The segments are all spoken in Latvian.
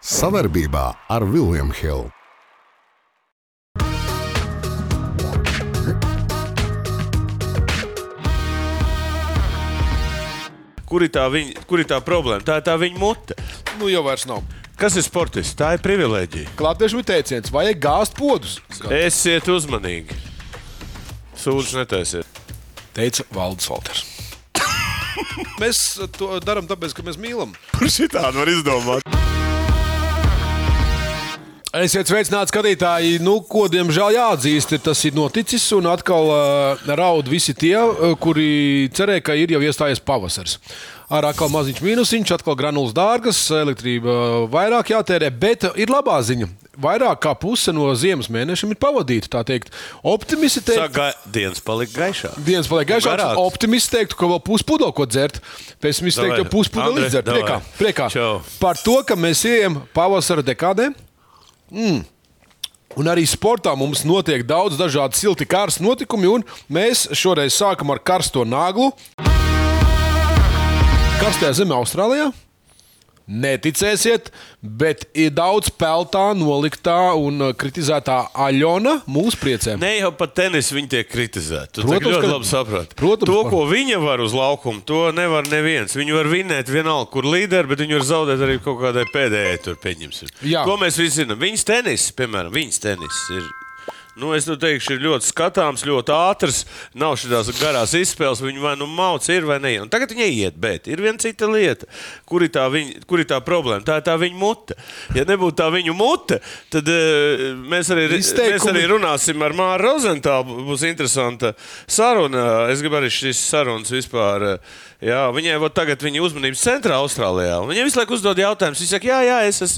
Savarbībā ar Vilniņu Hildu. Kur ir tā, viņa, kur ir tā problēma? Tā ir tā viņa mute. Nu, jau vairs nav. Kas ir sportists? Tā ir privilēģija. Klātiešu teiciens, vajag gāzt podus. Esiet uzmanīgi. Sūdzes netaisiet. Teica Valdis Valters. mēs to darām tāpēc, ka mēs mīlam. Kur šitādu var izdomāt? Esiet sveicināti, skatītāji. Nu, ko, diemžēl, jāatzīst, ir tas ir noticis. Un atkal uh, raud visi tie, uh, kuri cerēja, ka ir jau iestājies pavasaris. Ar atkal maziņš mīnusiņš, atkal granulas dārgas, elektrība vairāk jātērē, bet ir labā ziņa. Vairāk kā puse no ziemas mēnešiem ir pavadīta. Tā teikt, optimisti teikt, Saka, dienas palika gaišā. Dienas paliek gaišākas. Garāks. Optimists teiktu, ka vēl puspudeli ko dzert. Pesimists teiktu, ka puspudeli izdzert. Priekā, priekā. Čau. Par to, ka mēs ejam pavasara dekādē. Mm. Un arī sportā mums notiek daudz dažādu silti karstu notikumu, un mēs šoreiz sākam ar karsto naglu. Karstajā zemē Austrālijā. Neticēsiet, bet ir daudz peltā noliktā un uh, kritizētā aļona mūsu priecēm. Ne jau pat tenis viņa tiek kritizēta. Tu Protams, ļoti ka- labi saproti. Protams, to, ko viņa var uz laukuma, to nevar neviens. Viņu var vinēt vienalga, kur līderi, bet viņu var zaudēt arī kaut kādai pēdējai tur pieņemsim. Jā. To mēs visi zinām. Viņas tenis, piemēram, viņas tenis ir. Nu, es nu teikšu, ir ļoti skatāms, ļoti ātrs. Nav šīs garās izspēles, viņa vai nu mauca, ir vai nē. Un tagad viņa iet, bet ir viena cita lieta. Kur ir tā, viņa, kur ir tā problēma? Tā ir tā viņa mute. Ja nebūtu tā viņa mute, tad uh, mēs, arī, mēs Izteikumi. arī runāsim ar Māru Rozentālu. Būs interesanta saruna. Es gribu arī šīs sarunas vispār. eh, Jā, viņai vot tagad viņa uzmanības centrā Austrālijā. Viņai visu laiku uzdod jautājumus. Viņa saka, jā, jā, es, es,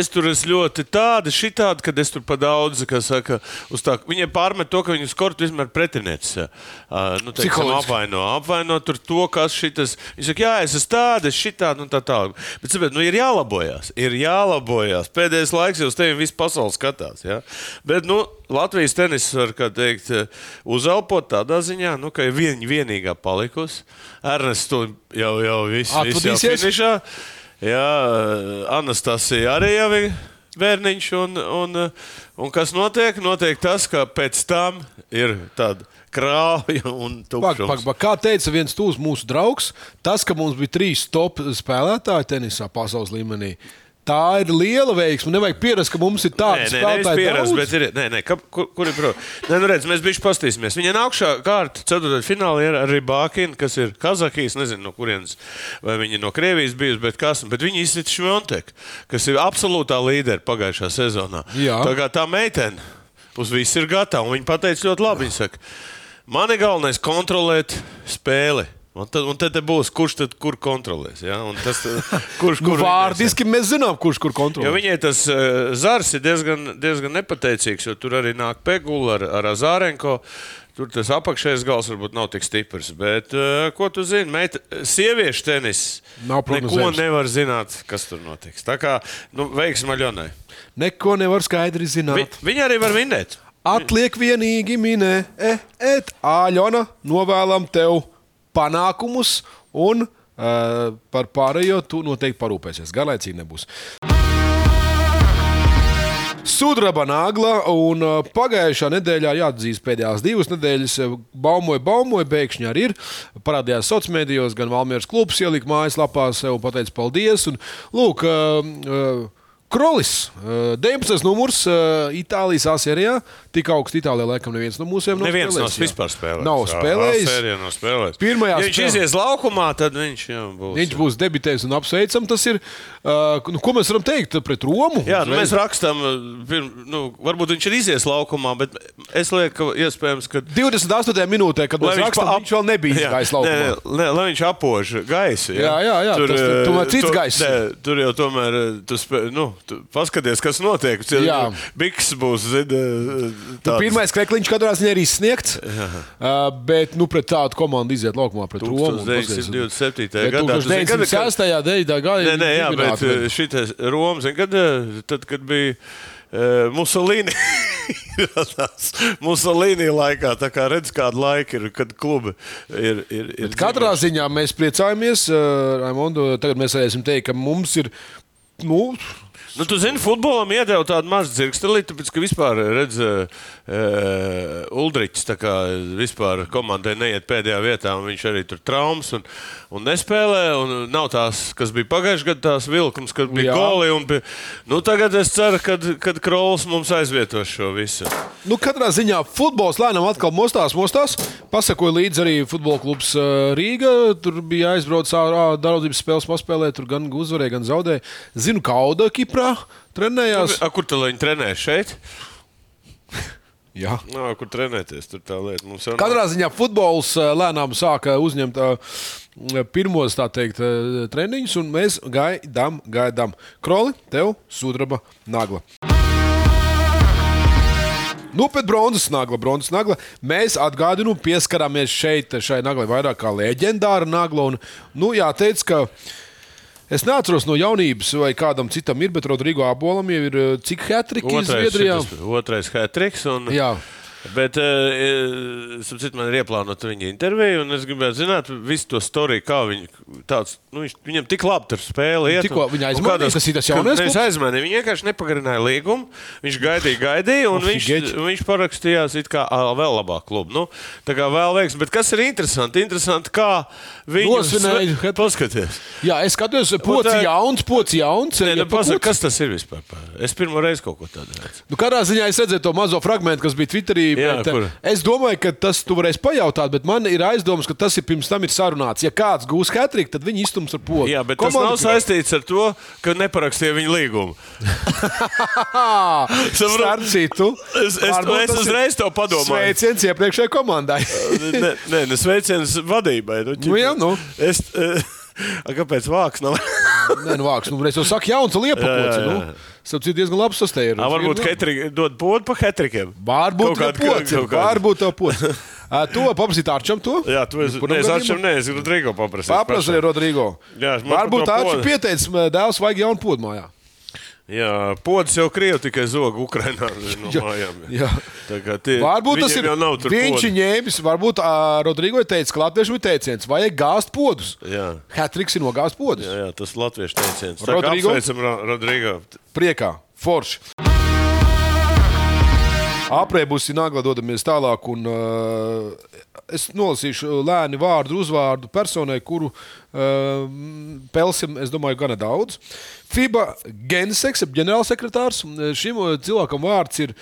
es tur esmu ļoti tāda, šitāda, kad es tur pa daudz, kas saka, uz tā. Viņai pārmet to, ka viņa uz kortu vienmēr pretinieks. Uh, nu, teiksim, apvaino, apvaino tur to, kas šitas. Viņa saka, jā, es esmu tāda, es šitāda un tā tālāk. Bet, sabiet, nu, ir jālabojas, ir jālabojas. Pēdējais laiks jau uz tevi viss pasaules skatās. Ja? Bet, nu, Latvijas tenis var, teikt, uzelpot tādā ziņā, nu, ka ir viņa vienīgā palikusi. Ernests jau, jau viss Atvadīsies? finišā. Jā, Anastasija arī jau ir bērniņš. Un, un, un kas notiek? Notiek tas, ka pēc tam ir tāda krāja un Pak, tukšums. pak, pak, kā teica viens tūs mūsu draugs, tas, ka mums bija trīs top spēlētāji tenisā pasaules līmenī. Tā ir liela veiksme. Nevajag pierast, ka mums ir Nē, tādi nē, pierast, bet ir. Nē, nē, ka, kur, kur ir problēma? Nē, nu redz, mēs bijām pastīsimies. Viņa nākšā kārta, ceturtajā finālā ir arī Bākina, kas ir Kazahijas, nezinu, no kurienes, vai viņa no Krievijas bijusi, bet kas. Bet viņa izsita Švontek, kas ir absolūtā līderi pagājušā sezonā. Jā. Tā kā tā meitene uz visu ir gatava. un Viņa pateica ļoti labi. Viņa saka, man ir galvenais kontrolēt spēli. Un tad, un tad būs, kurš tad kur kontrolēs. Ja? Un Tas, kurš Nu, kur viņai- vārdiski mēs zinām, kurš kur kontrolē. Jo viņai tas uh, zars ir diezgan, diezgan nepateicīgs, jo tur arī nāk pegula ar, ar Zārenko. Tur tas apakšējais gals varbūt nav tik stiprs. Bet, uh, ko tu zini? Meita, sieviešu tenis. Nav Neko prognozējams. nevar zināt, kas tur notiks. Tā kā nu, veiksmē Maļonai. Neko nevar skaidri Vi, zināt. viņa arī var vinēt. Atliek vienīgi minē, e, et, Āļona, novēlam tev panākumus un uh, par pārējo tu noteikti parūpēsies. Garlaicīgi nebūs. Sudraba nagla un uh, pagājušā nedēļā, jāatzīst, pēdējās divas nedēļas uh, baumoja, baumoja, pēkšņi arī ir. Parādījās sociālos mēdījos, gan Valmieras klubs ielika mājaslapā sev pateica paldies. Un, lūk, uh, uh, Krolis, uh, 19. numurs Itālijas asērijā. Tik augsts Itālijā laikam neviens no mūsiem nav Neviens nav spēlējis, jā. vispār spēlējis. Nav spēlējis. Sērijā nav spēlējis. Pirmajā ja viņš spēlē. izies laukumā, tad viņš jau būs. Viņš būs debitējis un apsveicam. Tas ir, uh, nu, ko mēs varam teikt pret Romu? Jā, nu, mēs rakstām, pirm, nu, varbūt viņš ir izies laukumā, bet es lieku, ka iespējams, ka 28. minūtē, kad mēs rakstām, pa- viņš vēl nebija izgājis laukumā. Nē, nē, lai viņš apož gaisu. Jā, jā, jā, tas tur eh, tomēr cits tu- gaiss. Nē, tur jau tomēr, tu, spē, nu, tu paskaties, kas notiek. Jā. Biks būs, zini, tāds. pirmais krekliņš katrā ziņā ir izsniegts. Uh, bet nu, pret tādu komandu iziet laukumā pret Romu. un paskaties, 1927. Bet gadā. tu zini, kad- 1906. gadā Nē, nē, jā, bet šis Romas, kad, tad, kad bija uh, Musolīni. Musolīni laikā, tā kā redz, kāda laika ir, kad klubi ir. ir, ir Katrā ziņā mēs priecājamies, uh, Raimondu. Tagad mēs varēsim teikt, ka mums ir. Nu, Nu, tu zini, futbolam iedeva tādu mazu dzirksteli, tāpēc, ka vispār, redz, uh, kā vispār komandai neiet pēdējā vietā, un viņš arī tur traumas un, un nespēlē, un nav tās, kas bija pagājušajā gadā, tās vilkums, kad bija goli, bija, nu, tagad es ceru, kad, kad Krols mums aizvietos šo visu. Nu, katrā ziņā futbols lēnām atkal mostās, mostās. Pasakoja līdzi arī futbola klubs Rīga. Tur bija aizbraucis ārā daudzības spēles paspēlēt, tur gan uzvarēja, gan zaudēja. Zinu, ka Auda Kiprā trenējās. A, kur tu lai viņi trenē šeit? Jā. Nā, kur trenēties, tur tā lieta mums nav. Katrā ziņā futbols uh, lēnām sāka uzņemt uh, pirmos teikt, uh, treniņus, un mēs gaidām, gaidām. Kroli, tev sudraba nagla. Nu, pēc bronzas nagla, bronzas nagla. Mēs atgādinu, pieskaramies šeit, šai naglai vairāk kā leģendāra nagla. Un, nu, jāteic, ka es neatceros no jaunības, vai kādam citam ir, bet Rodrigo Abolam jau ir uh, cik hetriki Zviedrijā. otrais hat-triks. un- Jā. Bet, uh, sapratu, man ir ieplānota viņa intervija, un es gribētu zināt, visu to storiju, kā viņi tāds, nu, viņš, viņam tik labi tur spēle. Iet, Tikko viņa aizmainīja, tas ir tas jaunais klubs? aizmainīja, viņa vienkārši nepagarināja līgumu. Viņš gaidīja, gaidīja, un viņš, viņš parakstījās it kā vēl labāk klubu. Nu, tā kā vēl veiks, bet kas ir interesanti? Interesanti, kā viņi hat- Paskaties. Jā, es skatos, poci tā- jauns, poci jauns. Nē, ja nu, pakots. kas tas ir vispār? Es pirmo reizi kaut ko tādu redzu. Nu, kādā ziņā es redzēju to mazo fragment, kas bija Twitterī. Jā, bet, eh, kur? es domāju, ka tas tu varēsi pajautāt, bet man ir aizdoms, ka tas ir pirms tam ir sarunāts. Ja kāds gūs hatriku, tad viņi iztums ar pogu. Jā, bet tas nav saistīts ar to, ka neparakstīja viņa līgumu. Starp citu, Es, es, varbūt es uzreiz to padomāju. Sveiciens iepriekšējai komandai. Nē, nē sveiciens vadībai. Nu, Nu, jā, nu. Es, uh, kāpēc vāks nav? Nē, nu, vāks, nu, es jau saku, jauns liepa Jā, jā, poci. jā. Nu. Sapratu, diezgan labs sastējums. Ā, varbūt Ketri dod podu pa hetrikiem. Varbūt tā kādu. Varbūt tā. Ā, To paprasīt Arčam to. Jā, tu esi. Nē, es atšķiru, nē, es Rodrigo paprasīju. Paprasti arī Rodrigo. Jā, Varbūt podu. pieteicis, dēls vajag jaunu podu mājā. Jā, pods jau krievi tikai zog Ukrainā no Jā, mājām. jā. Tā kā tie, Varbūt tas ir. nav tur Viņš ņēmis, varbūt uh, Rodrigo teica, ka latviešu teiciens, vajag gāzt podus. Jā. Hatriks ir nogāzt podus. Jā, jā, tas latviešu teiciens. Tā kā Rodrigo? apsveicam Ro- Rodrigo. Priekā, forši. Aprēbusi nagla dodamies tālāk, un uh, es nolasīšu lēni vārdu, uzvārdu personai, kuru uh, pelsim, es domāju, gana daudz. FIBA Genseks, ģenerālsekretārs, šim uh, cilvēkam vārds ir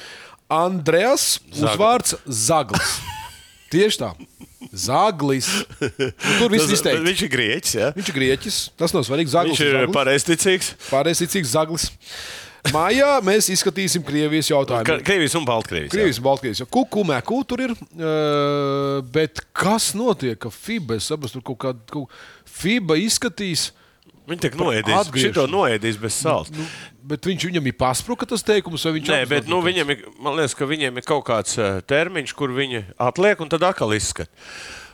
Andrejas, uzvārds Zaglis. Tieši tā. Zaglis. Nu, tur viss Tas- izteikts. Viņš ir grieķis. Ja? Viņš ir grieķis. Tas nav svarīgi. Zaglis Viņš ir pareizticīgs. Pārējais Zaglis. Mājā mēs izskatīsim Krievijas jautājumu. Krievijas un Baltkrievijas. Krievijas un Baltkrievijas. Kuku mēku tur ir. Uh, bet kas notiek? Ka FIBA, saprotu, tur kaut kāda kaut... FIBA izskatīs. Viņi tiek noēdīs. Atgriešana. Šito noēdīs bez sāls. Nu, bet viņš viņam ir paspruka tas teikums, vai viņš Nē, apzināti bet nu, ir, man liekas, ka viņiem ir kaut kāds eh, termiņš, kur viņi atliek un tad atkal izskata.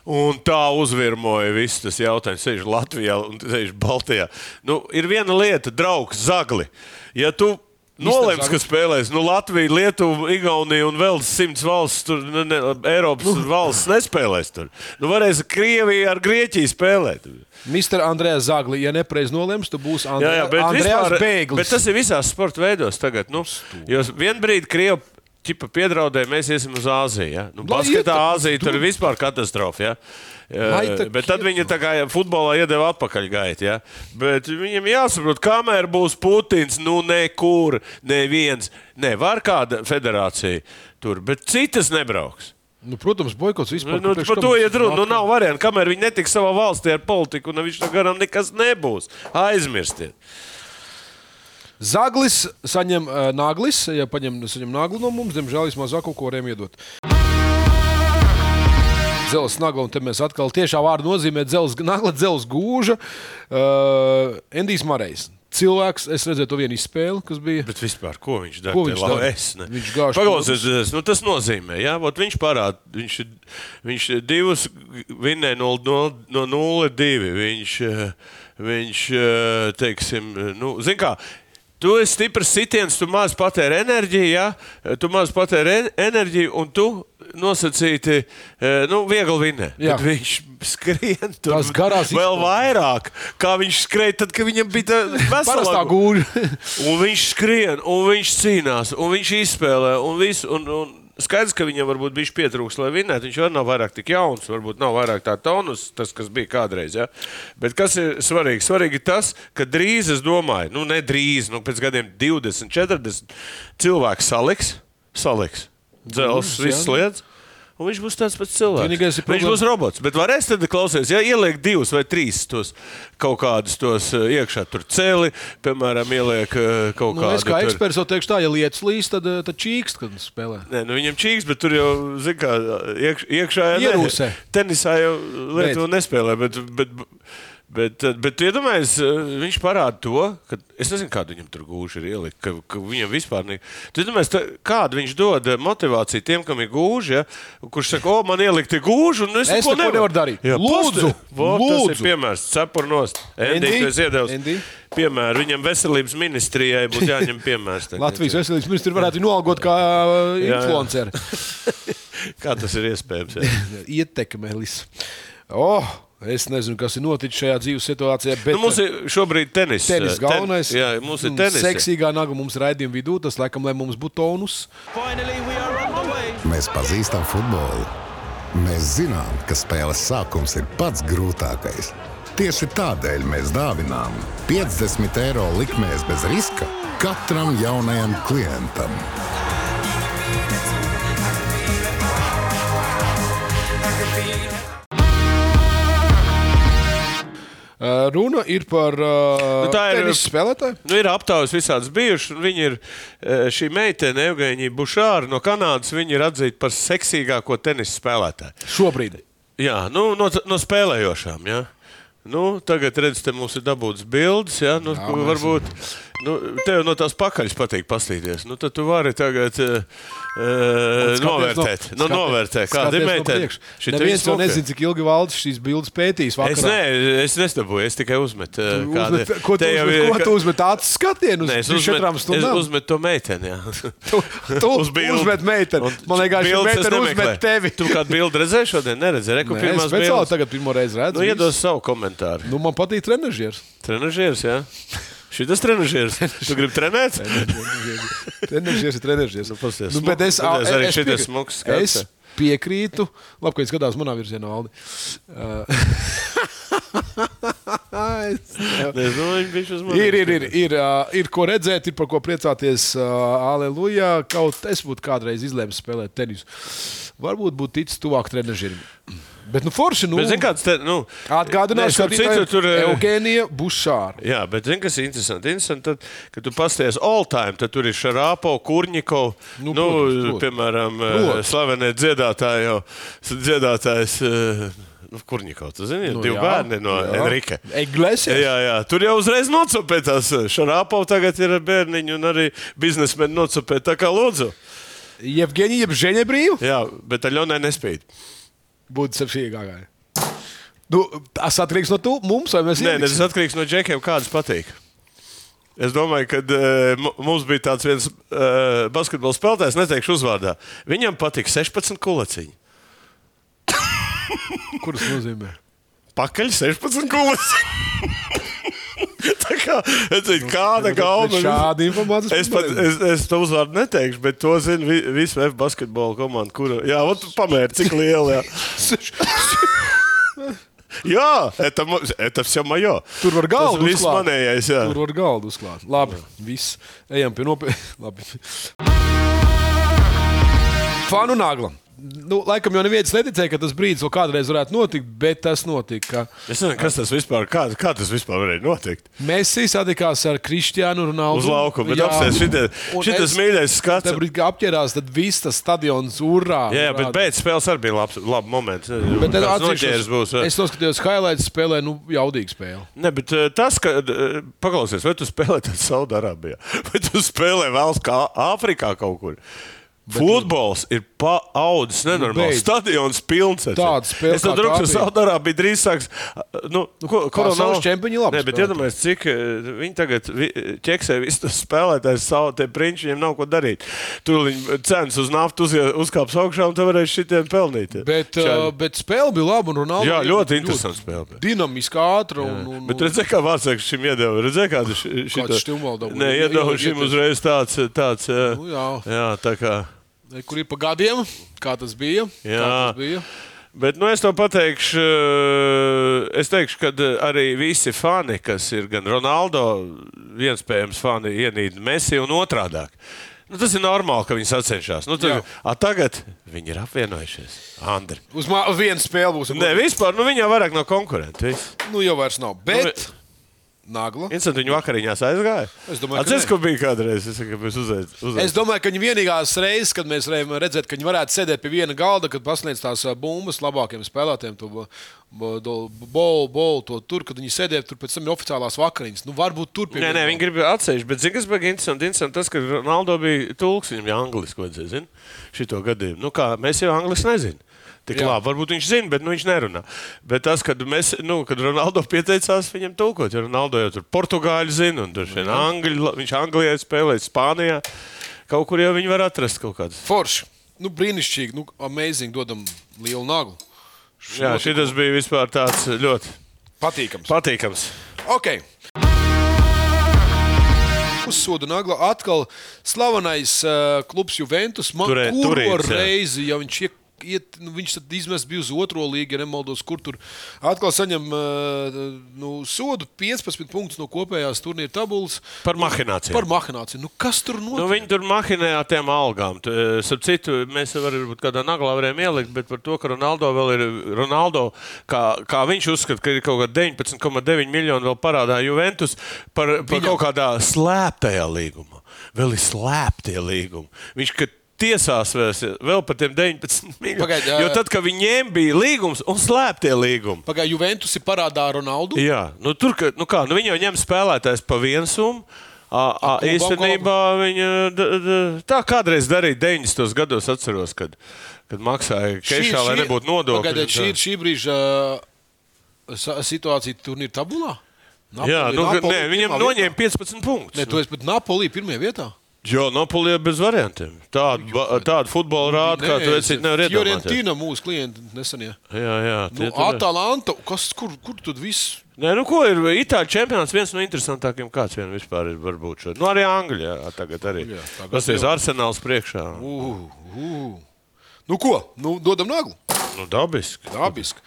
Un tā uzvirmoja viss tas jautājums. Sēž Latvijā un Baltijā. Nu, ir viena lieta, draugs, zagli. Ja tu Nolems, ka spēlēs nu, Latvija, Lietuva, Igaunija un vēl simts valsts, tur, ne, ne, Eiropas nu. valsts nespēlēs. Tur. Nu, varēs Krievija ar Grieķiju spēlēt. Mr. Andrēs Zagli, ja nepareizi nolems, tad būs vispār, Bēglis. bet tas ir visās sporta veidos tagad. Nu, jo vienbrīd Krievija ķipa piedraudēja, mēs iesim uz Āziju. Ja? Nu, basketā Āzija tur ir vispār katastrofa. Ja? Bet tad iet. viņi tā kā futbolā iedeva atpakaļ gaitu. Ja? Bet viņam jāsaprot, kamēr būs Putins, nu nekur, neviens, nevar kāda federācija tur, bet citas nebrauks. Nu, protams, boikots vispār. Nu, kāpēc par to iet runa. Nu, nav variantu. Kamēr viņi netiks savā valstī ar politiku, un viņš tam garām nekas nebūs. Aizmirstiet. Zaglis saņem uh, naglis, ja paņem saņem naglu no mums, diemžēl viņš mazāk kaut ko varējām iedot. Zelsa nagla, un te mēs atkal tiešā vārdā nozīmē dzelzs, nagla dzelzs gūža. Uh, Endijs Marejs. Cilvēks, es redzēju to vienu izspēli, kas bija. Bet vispār, ko viņš dara? Ko viņš dara? Es, ne. Viņš gāž Paklausies, nu, tas nozīmē, ja Vot viņš parāda, viņš, viņš divus vinnēja no, no, no 0-2. Viņš, eh, viņš, teiksim, nu, zin kā. Tu esi stiprs sitiens, tu maz patēri enerģiju, ja? tu maz patēri en enerģiju, un tu nosacīti, eh, nu, viegli vinēt. Jā. Bet viņš skrien tur Tās garās vēl izpildes. vairāk, kā viņš skrēja tad, kad viņam bija vesela gūža. Un viņš skrien, un viņš cīnās, un viņš izspēlē, un viss. Un, un skaidrs, ka viņam varbūt bija pietrūks, lai vinnētu. Viņš vēl nav vairāk tik jauns, varbūt nav vairāk tā tonus, tas, kas bija kādreiz. Ja? Bet kas ir svarīgi? Svarīgi ir tas, ka drīz, es domāju, nu ne drīz, nu pēc gadiem 20, 40 cilvēks saliks, saliks dzels, visas lietas. Un viņš būs tāds pats cilvēks. Vienīgais ir viņš problēma- būs robots. Bet varēs tad klausīties, ja ieliek divus vai trīs tos kaut kādus tos eh, iekšā, tur cēli, piemēram, ieliek eh, kaut Nu, kādu. es kā tur- eksperts jau teikšu, tā, ja lietas līst, tad, eh, tad čīkst, kad spēlē. Nē, nu viņam čīks, bet tur jau, zināmā kā, iekš, iekšā jau Ierūsē. Tenisā jau lietu Bet. nespēlē. Bet, bet, bet, bet, bet tu iedomājies, viņš parāda to, ka es nezinu, kādu viņam tur gūži ir ielikt, ka, ka viņam vispār ne. Tu iedomājies, tā- kādu viņš dod motivāciju tiem, kam ir gūži, ja? kurš saka, o, man ielikt ir gūži, un es, Es neko neko nevaru darīt. Jā, Lūdzu, Vo, Tas lūdzu. ir piemērs, cepurnos. Andy, Endi, tu esi iedevis Andy. piemēru. Viņam veselības ministrijai būtu jāņem piemērs. Latvijas veselības ministrs varētu nolgot kā jā. influenceru. Kā tas ir iespējams? Jā? Ietekmelis. Oh, es nezinu, kas ir noticis šajā dzīves situācijā. Bet, Nu, mums ir šobrīd tenis. Tenis Ten- galvenais. Jā, mums ir Mm, tenis. Seksīgā naga mums raidījuma vidū. Tas, laikam, lai mums būtu tonus. Mēs pazīstam futbolu. Mēs zinām, ka spēles sākums ir pats grūtākais. Tieši tādēļ mēs dāvinām 50 eiro likmēs bez riska katram jaunajam klientam. Runa ir par uh, Nu, tā ir- tenisa spēlētāju. Nu, ir aptaujas visādas bijušas, un viņi ir eh, šī meitene, Eugēnija Bušāra no Kanādas. Viņa ir atzīta par seksīgāko tenisa spēlētāju. Šobrīd. Jā, nu, no, no spēlējošām. Jā. Nu, tagad redzat, te mums ir dabūts bildes. Ja? Nu, Jā, jā, varbūt nu, tev no tās pakaļas patīk paskatīties. Nu, tad tu vari tagad uh, novērtēt. no- nu, novērtēt, kāda ir meitene. Neviens viss jau nezina, cik ilgi valdes šīs bildes pētīs. Es, Vakarā. ne, es nestabūju, es tikai uzmetu. eh, Uzmet, ko tu jau uzmet? tu uzmet? Acis skatienu uz es uz četrām uzmetu, es stundām. uzmetu to meiteni. Tu, tu Uz uzmet meiteni. Man liekas, šī bildes es meitene uzmet tevi. Tu kādu bildi redzēji šodien? Neredzēji, reku Nē, es pirmās speciāli bildes. tagad pirmo reizi redzu. Nu, iedos savu komentāru. Nu, man patīk trenižieris. Trenažieris, jā. Šis trenažieris. Tu gribi trenēt? Trenižieris ir trenižieris. Nu, pasies, Nu, bet es, smuks. Arī es, piekrītu. smuks es piekrītu. Labi, ka viņš skatās manā virzienā, Aldi. Uh, es-. Ir, ir, ir, ir, uh, ir ko redzēt, ir par ko priecāties. Uh, Aleluja! Kaut es būtu kādreiz izlēmis spēlēt tenisu. Varbūt būtu ticis tuvāk trenižierim. Bet, nu, forši, nu, Bet, zini, kāds te, nu, atgādināšu, starp citu, tur, eh, Eugēnija Bušāra. Jā, bet zini, kas ir interesanti? interesanti tad, kad tu pasties all time, tad tur ir Šarāpo, Kurņiko, Nu, nu, protams, protams. piemēram, Protams. eh, slavenie dziedātāji, jau, dziedātājs eh, nu, Kurņiko, tu zini, Nu, divi jā, bērni no jā. Enrika. Iglesias. Jā, jā, tur jau uzreiz nocopē tās Šarāpo, tagad ir bērniņi un arī biznesmeni nocopē. Tā kā lūdzu. Jevgenija, jeb Ženja brīva. Jā, bet Aļonai nespēj. Būtu septiņgākai. Nu, tas atkarīgs no tu, mums, vai mēs Nē, ieliksim? tas atkarīgs no džekiem, kādas patīk. Es domāju, ka uh, mums bija tāds viens uh, basketbola spēlētājs, neteikšu uzvārdā. Viņam patīk 16 kulaciņi. Kuras nozīmē? Pakaļ 16 kulaciņi. Tā kā, redzēt, kāda Bet gauma. Šāda informācija. Es, pat, es, es to uzvārdu neteikšu, bet to zina vi, visa F basketbola komanda. Kura, jā, ot, pamēr, cik liela. Jā, jā это, мо- это все мое. Tur var galdu Tas viss uzklāt. manējais, jā. Tur var galdu uzklāt. Labi, viss. Ejam pie nopietnas. Fanu naglam. Nu, laikam jau neviens neticēja, ka tas brīdis vēl kādreiz varētu notikt, bet tas notika. Es nezinu, kas tas vispār, kā, kā tas vispār varēja notikt. Mēs satikās ar Kristiānu Ronaldu. Uz laukuma, bet apstāties šitas es- mīļais skats. Tad, kad apģērās, tad viss tas stadions urā. Jā, jā, bet pēc spēles arī bija labs, labs moments. Bet tad noķēries būs. Es noskatījos, highlights spēlē, nu, jaudīgi spēle. Ne, bet eh, tas, ka, eh, paklausies, vai tu spēlē tādā Saudārābijā, vai tu spēlē valsts kā Āfrikā kaut kur. Futbols ir paaudzis nenormāli. beidz. Stadions pilns. to. spēle Es kā tā drukstu bija. Saudārābija drīz sāks. Nu, nu, ko, ko Pasaules čempioni labi Nē, bet iedomājieties, cik eh, viņi tagad ķeksē visus tos spēlētājus savu te prinču, viņiem nav ko darīt. Tur viņi cenas uz naftu uzie- uzkāps augšā un tu varēsi šitiem pelnīt. Bet, Šādi. uh, bet spēle bija laba. un Ronaldo Jā, ļoti interesanti spēle bija. Dinamiski, ātri. Un, un, Bet redzēji, kā Vācijā šim iedeva. Redzēji, kāda šī Štimvaldam Nē, iedeva šim uzreiz tāds. tāds eh, Nu, jā. jā, tā kā. Kur ir pa gadiem, kā tas bija. Jā. Kā tas bija. Bet nu, es to pateikšu. eh, Es teikšu, ka eh, arī visi fani, kas ir gan Ronaldo, iespējams, fani ienīda Messi un otrādi. Nu, tas ir normāli, ka viņi sacenšas. Nu, tad, a, tagad viņi ir apvienojušies. Andri. Uz, vienu spēli būs. Nē, vispār nu, viņi jau vairāk no konkurenta. viss. Nu, jau vairs nav. Bet, Nagla. Interesanti, viņi vakariņās aizgāja. Es domāju, ka Atceries, nē. ka bija kādreiz. Es saku, ka mēs uzreiz. Es domāju, ka viņi vienīgās reizes, kad mēs redzēt, ka viņi varētu sēdēt pie viena galda, kad pasniedz tās bumbas labākiem spēlētājiem, to bolu, bolu, to tur, kad viņi sēdēja tur pēc tam oficiālās vakariņas. Nu, varbūt tur pie Nē, nē, viņi galda. grib atsevišķi, bet zini, kas bija interesanti? interesanti tas, ka Ronaldo bija tulks, viņam jau angliski vajadzēja, zini, šito gadījumu. Nu, kā, mēs jau angliski nezinām. Tik Jā. labi, varbūt viņš zina, bet nu, viņš nerunā. Bet tas, kad, mēs, nu, kad Ronaldo pieteicās viņam tulkot, jo Ronaldo jau tur portugāļu zina, un tur šeit angļu, viņš Anglijā spēlēja, Spānijā. Kaut kur jau viņi var atrast kaut kādas. Forši. Nu, brīnišķīgi, nu, amazing, dodam lielu naglu. Jā, šis bija vispār tāds ļoti Patīkams. patīkams. Okay. Uzsodu nagla atkal slavenais uh, klubs Juventus. Man jā. reizi, ja viņš iek, iet, nu, viņš tad izmest bija uz otro līgu, ja nemaldos, kur tur atkal saņem uh, nu, sodu 15 punktus no kopējās turnīra tabulas Par mahināciju. par mahināciju. Nu, kas tur notiek? Nu, viņi tur mahinē ar tiem algām. Eh, Starp citu, mēs varbūt kādā naglā varējām ielikt, bet par to, ka Ronaldo vēl ir. Ronaldo, kā, kā viņš uzskata, ka ir kaut kāda 19,9 miljoni vēl parādā Juventus par, par Viņam. kaut kādā slēptajā līgumā. Vēl ir slēptie līgumi. Viņš, ka Tiesās vēl, vēl par tiem 19 miljoniem. Jo tad, kad viņiem bija līgums un slēptie līgumi, Pagaidā, Juventus ir parādā Ronaldu. Jā, nu, tur ka, nu kā, nu, viņi jau ņem spēlētājs pa vienu summu. A, a, īstenībā viņa d, d, tā kādreiz darīja 90. gados, atceros, kad, kad maksāja kešā, lai nebūtu nodokļu. Pagaidiet, šī ir šī brīža uh, situācija turnīra tabulā. Jā, nu, Napoli nē, viņam noņēma vietā. 15 punktus. Nē, tu esi pat Napolī pirmajā vietā. Jo Napolijā bez variantiem. Tādu, tādu futbolu rādu, kā tu esi, nevar iedomāties. Fiorentīna mūsu klienti nesenie. Jā, jā. Nu, Atalanta, kas, kur, kur tad viss? Nē, nu ko ir Itāļu čempionāts viens no interesantākajiem, kāds vien vispār ir varbūt. Nu, arī Anglijā tagad arī. Jā, tagad Tas ir arsenāls priekšā. Uh, uh. Nu ko, nu, dodam naglu. Nu, dabiski. Dabiski.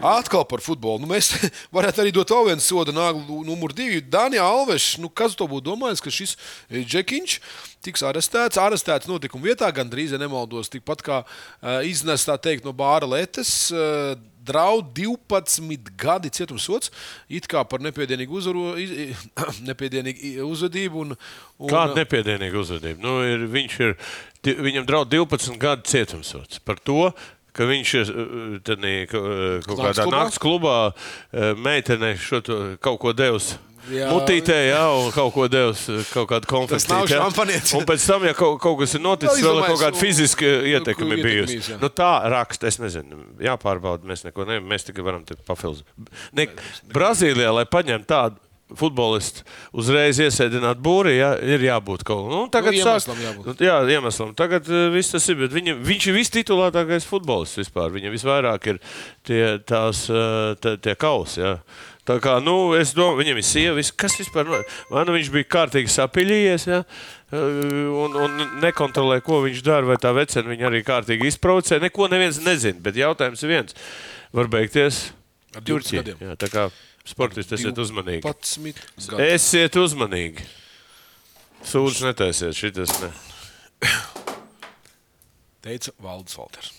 Atkal par futbolu. Nu, mēs varētu arī dot vēl vienu sodu nāglu, numur divi. Dānijā Alvešs, nu, kas to būtu domājis, ka šis eh, Džekiņš tiks arestēts. Arestēts notikuma vietā, gandrīz, ja nemaldos, tikpat kā uh, iznests tā teikt no bāra letes. Uh, Draud 12 gadi cietumsots, it kā par nepiedienīgu, uzvaru, iz, nepiedienīgu uzvedību. Un, un, Kāda nepiedienīga uzvedība? Nu, ir, viņš ir, viņam draud 12 gadu cietumsots par to, ka viņš uh, tādī, ka, uh, kaut kādā naktas klubā meitenei kaut ko devusi. Jā. Mutītē, jā, un kaut ko devusi, kaut kādu konfliktu. Un pēc tam, ja kaut, kaut kas ir noticis, Vēl vēl kaut kāda un- fiziska ietekme ietekme bijusi. jā. Nu, tā raksta, es nezinu, jāpārbauda. Mēs neko nevaram, mēs tikai varam papildināt. Ne, Brazīlijā, lai paņemtu tādu futbolistu, uzreiz iesēdināt būrī, jā, ir jābūt kaut kam. Nu, tagad Nu, sāk- iemeslam jābūt. Nu, jā, iemeslam. Tagad uh, viss tas ir. bet Viņa, viņš ir vistitulētākais futbolists vispār. Viņam visvairāk ir tie, tās, uh, tā, tie kausi. Jā. Tā kā, nu, es domāju, viņam ir sieva, kas vispār vai nu viņš bija kārtīgi sapiļījies, ja, un, un nekontrolē, ko viņš dara, vai tā vecena viņu arī kārtīgi izprovocē. Neko neviens nezina, bet jautājums ir viens. Var beigties Ar 12 Turcija. gadiem. Jā, tā kā sportisti esiet uzmanīgi. 12 gadi. Esiet uzmanīgi. Sūdzes netaisiet, šitas ne. teica Valdis Valters.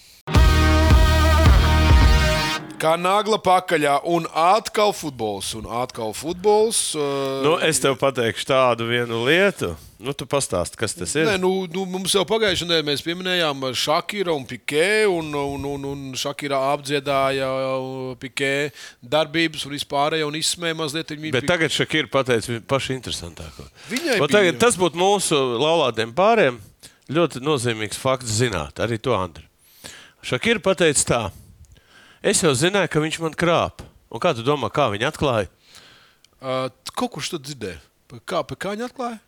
Kā nagla pakaļā, un atkal futbols. Un atkal futbols uh, Nu, es tev pateikšu tādu vienu lietu. Nu, tu pastāsti, kas tas ir. Nē, nu, nu, mums jau pagājušajā nedēļā mēs pieminējām Šakira un Pikē, un, un, un, un Šakira apdziedāja Pikē darbības un vispārējo un izsmēja mazliet viņu. Bet tagad Šakira pateica pašu interesantāko. Viņai bija- Tagad, tas būtu mūsu laulātiem pāriem ļoti nozīmīgs fakts zināt, arī to Andri. Šakira pateica tā, es jau zināju, ka viņš man krāp. Un kā tu domā, kā viņi atklāja? Uh, kaut kurš to dzirdēja? Kā, kā viņi atklāja?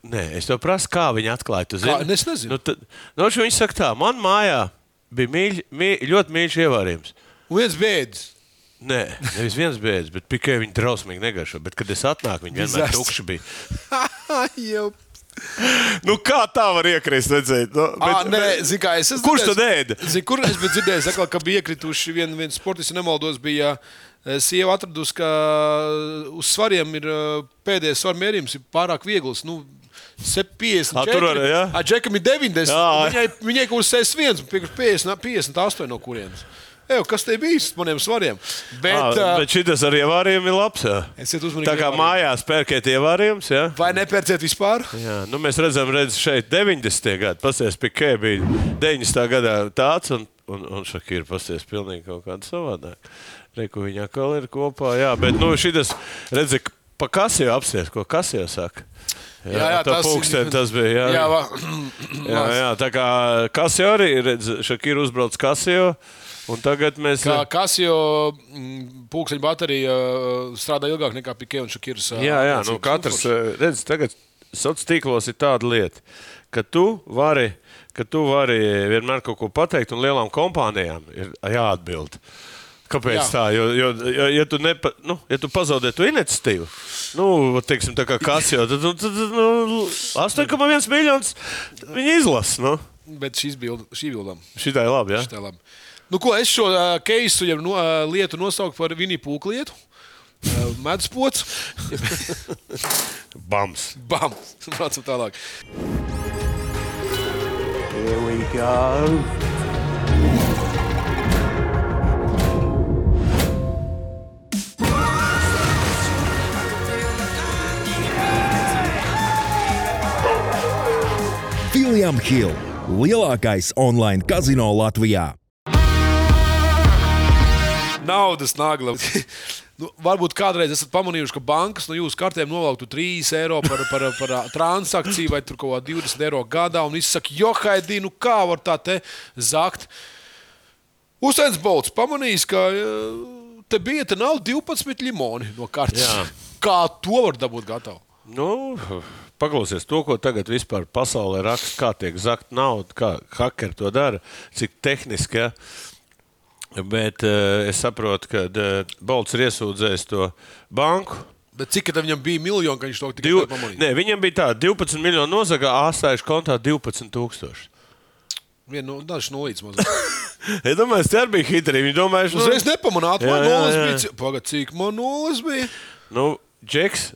Nē, es tev prasu, kā viņi atklāja. Kā? zini? Es nezinu. Nu, tad, nu, viņš saka tā, man mājā bija mīļ, mīļ, ļoti mīļš ievārījums. Un viens bēdis. Nē, nevis viens beidzas, bet tikai viņi drausmīgi negaršo. Bet, kad es atnāku, viņi vienmēr tukši bija. jau. Nu, kā tā var iekrist? Redzēt, nu, Ah, nē, zini, kā es. Kurš tad ēda? Zini, kur es biju dzirdējis, atkal, ka bija iekrituši viens vien sportists, ja nemaldos, bija eh, sieva atradusi, ka uz svariem ir eh, pēdējais svaru mērījums ir pārāk viegls. Nu, 50, Ah, tur var, jā? Džekam ir 90. Jā. Viņai, viņai kaut kas 61, 50, 58 no kurienes. Eju, kas te bija īsti maniem svariem? Bet, Ah, uh, bet šis ar ievārījumu ir labs. Jā. Esiet uzmanīgi Tā kā ievārījumi. mājās pērkiet ievārījumus. Jā. vai nepērciet vispār? Jā, nu mēs redzam, redz šeit 90. gadi. Pasties, Pikē bija 90. gadā tāds, un, un, un Šakīra pasties pilnīgi kaut kāda savādāk. Reku viņa atkal ir kopā, jā, bet nu šis, redzi, pa kas jau apsties, ko kas jau saka. Jā, jā, jā tas, pūksteni, tas bija. Jā, Jā, va, jā, jā tā kā kas jau arī, redz, Šakīra uzbrauc kas jau, un tagad mēs. Kā Kasio pūkstoša baterija uh, strādā ilgāk nekā Pikē un Šakirs. uh, Jā, jā nu, katrs redz, tagad sociālos tīklos ir tāda lieta, ka tu vari, ka tu vari vienmēr kaut ko pateikt, un lielām kompānijām ir jāatbild. Kāpēc Jā. tā? Jo, jo, jo ja, tu nepa, nu, ja tu pazaudē to iniciatīvu, nu, teiksim, tā kā kas jau, tad, nu, tad nu, 8,1 miljonus viņi izlasa. Nu. Bet šīs bild, šī bildam. Šitā ir labi, jā. Tā labi. Nu, ko, es šo uh, keisu, ja no, uh, lietu nosaucu par Viniju Pūku lietu. Uh, Meduspots. Bams. Bam! Braucam tālāk. Here we go. William Hill - lielākais online kazino Latvijā. Naudas nagla. Nu, varbūt kādreiz esat pamanījuši, ka bankas no jūsu kartēm novelktu 3 eiro par, par, par transakciju vai kaut kā 20 eiro gadā. Un viss saka, jo haidī, nu kā var tā te zakt? Uzsēns Bolts pamanījis, ka eh, te bija te nav 12 limoni no kartes. Jā. Kā to var dabūt gatavu? Nu, paklausies to, ko tagad vispār pasaulē raksta, kā tiek zakt nauda, kā hakeri to dara, cik tehniski. Ja? Bet uh, es saprotu, ka uh, Bolts ir iesūdzējis to banku. Bet cik tad viņam bija miljoni, ka viņš to tikai Div, pamanīja? nē, viņam bija tā, 12 miljonu nozagā, āstājuši kontā 12,000. Vienu no dažs nolīdz mazliet. Es domāju, tas arī bija hitri. Viņi domāja, ka Uzreiz nepamanāt, Jā, man jā. bija. Pagad, cik man nolas bija? Nu, Džeks,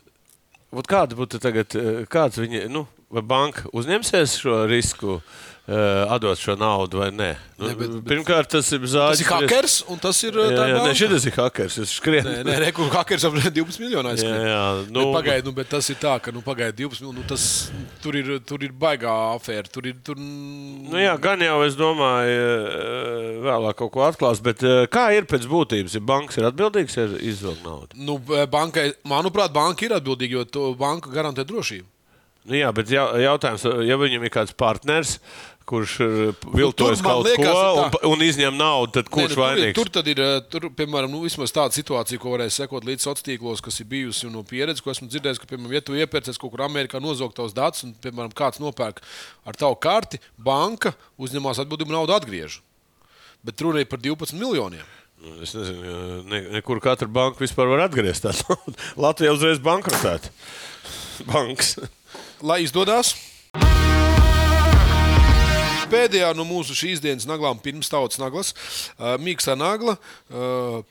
vat kāda būtu tagad, eh, kāds viņa, nu, vai banka uzņemsies šo risku, uh, atdot šo naudu vai nē? Nu, Ne, bet- bet- Pirmkārt, tas ir Tas zāģis. ir hakers, un tas ir. Jā, tā jā, banka. nē, šis ir hakers. Es skrienu. Nē, nē, nē, kur hakers ap 12 miljonu Jā, aizskrien. jā, Nu, nu, pagaid, nu, bet tas ir tā, ka nu, pagaid, 12 miljoni. Nu, tas, tur, ir, tur ir baigā afēra. Tur ir. Tur... Nu, jā, gan jau es domāju, eh, vēlāk kaut ko atklās, bet eh, kā ir pēc būtības? Ja bankas ir atbildīgas, ir izvilkt naudu. Nu, bankai, manuprāt, banka ir atbildīga, jo banka garantē drošību. Nu, jā, bet jau- jautājums, ja viņam ir kāds partners, kurš tur man kaut liekas, ko un, un izņem naudu, tad kurš Nē, nu, tur, vainīgs? tur tad ir, eh, tur, piemēram, nu, tāda situācija, ko varēja sekot līdz sociālos tīklos, kas ir bijusi no pieredzes, ko esmu dzirdējis, ka, piemēram, ja tu iepērcies kaut kur Amerikā, nozog tavus datus, un, piemēram, kāds nopērk ar tavu karti, banka uzņemās atbildību naudu atgriež. Bet runa ir par 12 miljoniem. Nu, Es nezinu, ne, nekur katra banka vispār var atgriezt tādu naudu. Latvija uzreiz bankrotēta. Banks. Lai izdodas! Pēdējā no mūsu šīs dienas naglām, pirms tautas naglas, uh, mīkstā nagla. Uh,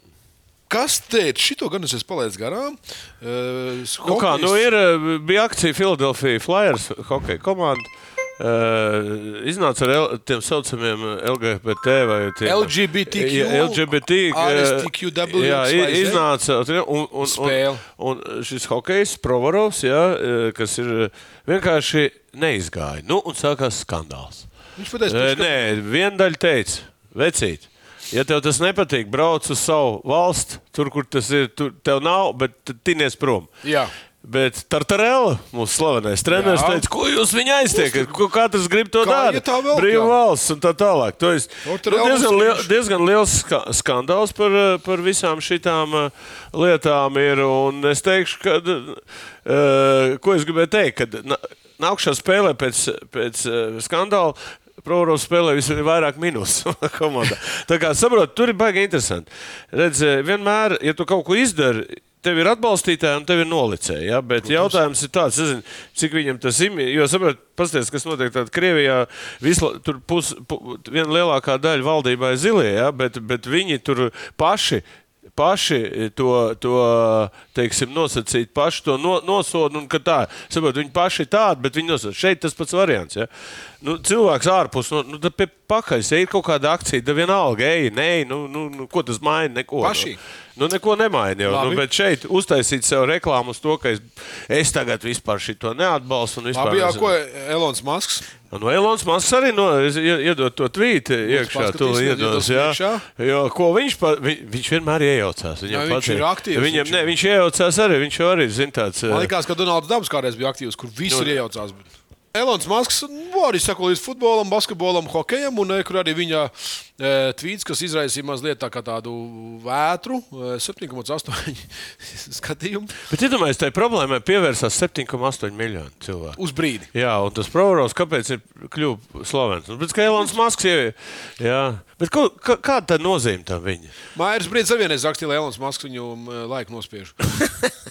Kas te ir? Šito gan es esmu palaidis garām. Uh, Nu kā, nu ir, eh, bija akcija Philadelphia Flyers hokeja komanda. Uh, iznāca ar L, tiem saucamiem LGBT vai tiem, LGBTQ, Ja, LGBT. RSTQW, Jā, iznāca un, un, un, un šis hokejs, Provorovs, jā, kas ir vienkārši neizgāja. Nu, un sākās skandāls. Viņš pateica, ka nē, viena daļa teica, vecīt. Ja tev tas nepatīk, brauc uz savu valsti, tur, kur tas ir, tur tev nav, bet tinies prom. Jā. Bet Tartarella, mūsu slavenais treneris, Jā. teica, ko jūs viņai aiztiekat? Ko katrs grib to darīt? vēl, Brīvā valsts un tā tālāk. To es, nu, Tartarella diezgan, liel, diezgan liels ska skandāls par, eh, par visām šitām eh, lietām ir. Un es teikšu, ka, uh, ko es gribēju teikt, kad nākšā spēlē pēc, pēc uh, skandāla. Provorovs spēlē visvairāk komandā. Tā kā saprotu, tur ir baigi interesanti. Redz, vienmēr, ja tu kaut ko izdari, tev ir atbalstītāji un tev ir nolicēji. Ja? Bet Protams. jautājums ir tāds, nezinu, cik viņam tas ir. Jo saprotu, paskatieties, kas notiek tādā Krievijā. Visla, tur pus, pu, viena lielākā daļa valdībā ir zilie, ja? bet, bet viņi tur paši paši to, to teiksim, nosacīt, paši to no, ka Tā, saprot, viņi paši ir tādi, bet viņi nosacīt. Šeit tas pats variants. Ja? Nu, cilvēks ārpus, nu, nu tad pakaļ, ir kaut kāda akcija, tad vienalga, ej, nē, nu, nu, nu, ko tas maina? Neko. Paši. Nu, neko nemaina jau. Labi. Nu, bet šeit uztaisīt sev reklāmu uz to, ka es, es tagad vispār šo neatbalstu. vispār Labi, jā, nezinu. ko Elonas Masks. Nu, Elonas Masks arī no, ie- iedod to tvītu iekšā. Iedos, jā. iekšā. Jo, ko viņš, pa, vi, viņš vienmēr iejaucās. Viņam Jā, viņš patīk. ir aktīvs, Viņam, viņš ne, viņš iejaucās arī. Viņš arī zina tāds. Man eh, liekas, ka Donalds Dabs kādreiz bija aktīvs, kur visi Nu, iejaucās. Bet... Elonas Masks nu, arī sako līdz futbolam, basketbolam, hokejam, un eh, kur arī viņa e, tvīts, kas izraisīja mazliet tā kā tādu vētru, e, 7,8 skatījumu Bet iedomājieties, tai problēmai pievērsās 7,8 miljonu cilvēku. uz brīdi. Jā, un tas Provorovs, kāpēc ir kļuvis slavens? Nu, Pēc kā Elonas Masks jau ir. Bet ko, kā, kāda tā nozīme tam viņa? Mairis Brīsīs vienreiz rakstīja, lai Elonas Masks viņu e, laiku nospiež.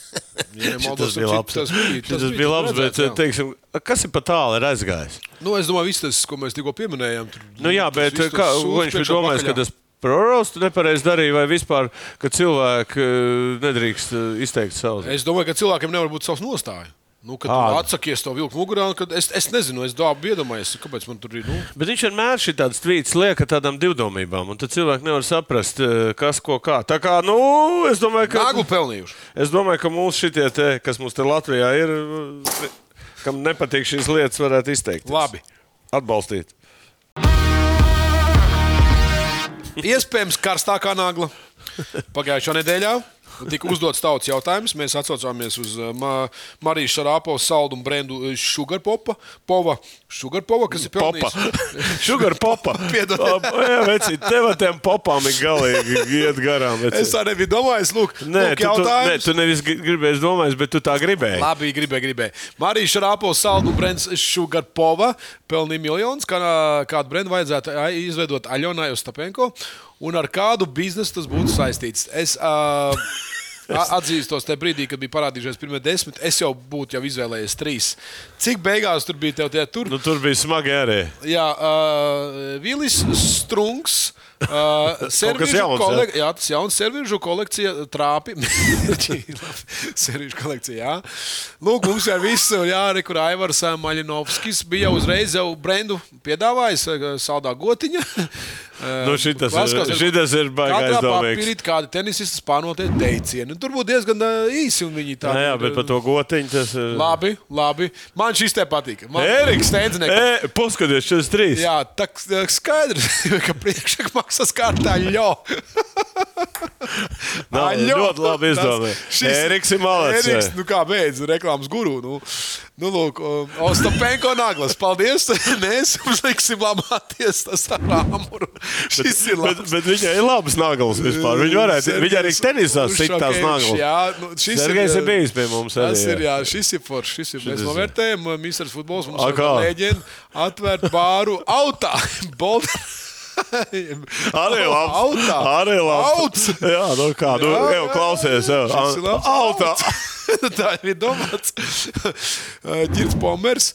Ja nemaldos, Tas bija labs. Tas bija, Tas bija labs, bet, jā. teiksim, kas ir pa tālu aizgājis? Nu, es domāju, viss tas, ko mēs tikko pieminējām. Tur, Nu, jā, tas bet viss kā, tur ko viņš bija domājis, ka tas Provorovs nepareizi darīja, vai vispār, ka cilvēki eh, nedrīkst eh, izteikt savu? Es domāju, ka cilvēkiem nevar būt savs nostāja. Nu, kad tu atsakies to vilku mugurā, tad es, es nezinu, es dābu iedomājos, kāpēc man tur ir. Nu, Bet viņš vienmēr ir tāds tvīts, lieka tādām divdomībām, un tad cilvēki nevar saprast, eh, kas ko kā. Tā kā, nu, es domāju, ka. Nāglu pelnījuši. Es domāju, ka mūsu šitie, te, kas mums te Latvijā ir, kam nepatīk šīs lietas, varētu izteikt. Labi. Atbalstīt. Iespējams, karstākā nagla. Pagājušā nedēļā tika uzdots tautas jautājums. Mēs atsaucāmies uz uh, Ma Marijas Šarāpovas saldu un brendu Sugarpopa. Pova, Sugarpova, kas ir Popa. pelnījis. Sugar popa. Piedodiet. Jā, veci, tev ar tiem popām ir galīgi iet garām. Veci. Es tā nebiju domājis. Lūk, Nē, lūk tu, tu, nē, jautājums. tu nevis gri- gribēji domāt, bet tu tā gribēji. Labi, gribēju, gribēju. Marija Šarāpovs, saldu un brends Sugarpova pelnīja miljonus. Kā, kādu brendu vajadzētu izveidot Aļonai Ostapenko un ar kādu biznesu tas būtu saistīts? Es, uh, Atzīstos tajā brīdī, kad bija parādījušies pirmie desmit. Es jau būtu jau izvēlējies trīs. Cik beigās tur bija tev tie tur? Nu, tur bija smagi arī. Jā, uh, Vilis Strunks. Uh, servižu jauns, kolek... jā, tas jauns servižu kolekcija trāpi. servižu kolekcija, jā. Lūk, mums jau viss, jā, re, kur Aivars Maļinovskis bija uzreiz jau brendu piedāvājis, saldā gotiņa. Nu, šitas ir- šitas ir baigi Katrā aizdomīgs. papīrīt kādi tenisisti spānotie teicieni. Tur būtu diezgan īsi un viņi tā. Jā, jā, bet par to gotiņu tas ir. Labi, labi. Man šis te patīk. Man Eriks, steidz e, Paskaties, 43. Jā, tā skaidrs, ka priekšmaksas kārtā jau. Nav, ļoti labi izdomāts. Eriks ir malacis, Eriks, nu kā beidz reklāmas guru. Nu, nu lūk, Ostapenko naglas. Paldies. Mēs jums liksim lamāties tas ar āmuru. Šis ir Bet, labs. bet viņai ir labs nagls vispār. Viņa varētu, viņa arī tenisā sit tās naglas. Jā, nu, šis Sergejs ir bijis pie mums arī, Tas ir, jā. šis ir foršs. Šis ir. Mēs Šis ir. novērtējam, Mr. Futbols mums ir leģenda atvērt bāru autā. Bolt. Arī labs. Arī labs. Jā, nu kā, nu, jā, jau klausies. Jā. Auta. Tā ir domāts. Ģirds Pomers.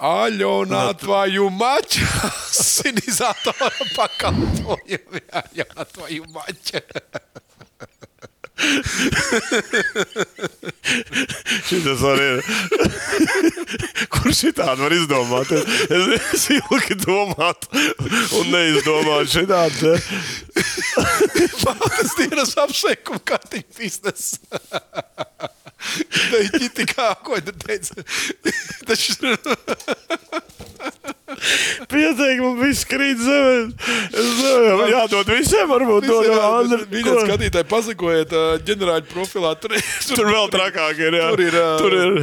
Aļona atvēju maču sinizatora pakalpojumu. Aļona atvēju maču. Šis arī ir. Kurš šitādu var izdomāt? Es, es ilgi domāju, un neizdomāju šitādu. Tas dienas apsveikuma kārtīgi biznesa. Viņi tikā, ko tu teici? Tas Pieteikumu viss krīt zemē. Nezinu, jādod visiem, varbūt to Viņa Ko? skatītāji pasakojiet ģenerāļu profilā. Tur, Tur vēl trakāk ir. Jā. Tur ir, Tur ir.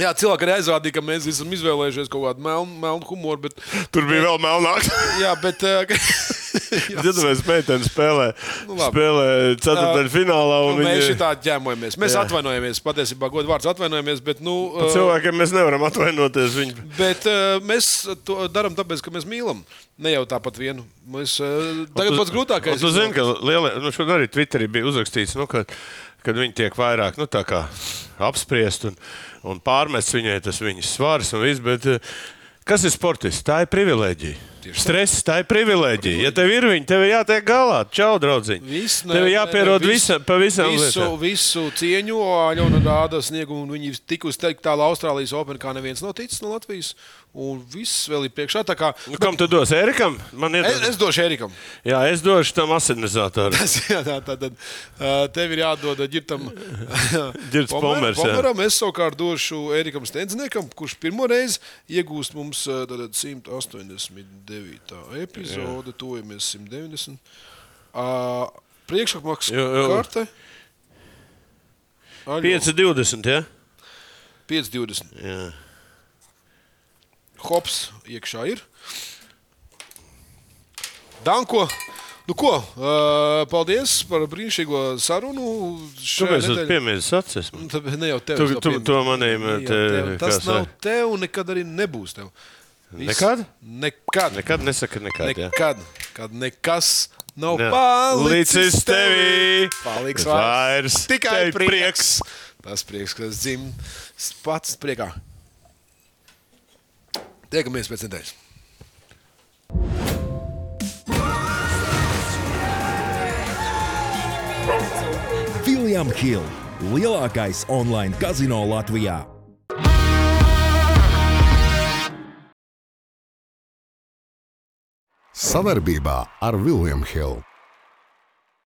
Jā, cilvēki arī aizrādīja, ka mēs esam izvēlējušies kaut kādu melnu, melnu humoru. Bet, Tur bija vēl melnāk. jā, bet mēs meiteni spēlē, Nu, labi. spēlē ceturtdaļu finālā. nu, un mēs šitā ķēmojamies. Mēs Jā. atvainojamies. Patiesībā, godu vārds atvainojamies. Bet, nu, uh, Cilvēkiem mēs nevaram atvainoties. Viņi... bet mēs to darām tāpēc, ka mēs mīlam. Ne jau tāpat vienu. Mēs, tagad pats grūtākais Tu zini, ka lielie, nu, šodien arī Twitterī bija uzrakstīts, nu, ka, kad viņi tiek vairāk nu, apspriest un, un pārmest viņai tas viņas svars un viss. Bet, Kas ir sportists? Tā ir privilēģija. Stress, tā ir privilēģija. Ja tev ir viņa, tev ir jātiek galā. Čau, draugiņ. Tev ir jāpierod visam visu, lietām. visu cieņu, Aļona rāda sniegumu. un Viņi tikusi teikt tālu Austrālijas Open, kā neviens nav ticis no Latvijas. Un viss vēl ir priekšā. Kā, Nu, kam tu dos? Erikam? Es, es došu Erikam. Jā, es došu tam asinizatoram. Jā, tā, tā, tad, tev ir jādod ģirtam Girts Pomers. Pomeram. Es savukārt došu Erikam Stensniekam, kurš pirmo reizi iegūst mums uh, tātad 189. epizode, tojamies 190. Uh, Priekšapmaksas karte. Aļo, 5,20. Ja? 5,20. Jā. Hops iekšā ir. Danko! Nu, ko, uh, paldies par brīnišķīgo sarunu. Kāpēc tas nedēļā. piemērs acis? Ne jau tev, Tu- tu- to manīm, te. Tas nav tev, un nekad arī nebūs tev. Nekad? Nekad. Nekad nesaka, nekad. jā. Nekad. Kad nekas nav Jā. palicis tevī. Paliks Vairs vairs. Tikai tev prieks. Tas prieks, kas dzim pats priekā. Tiekamies pēc nedēļas. William Hill - lielākais online kazino Latvijā. Savarbībā ar Vilniņu Hildu.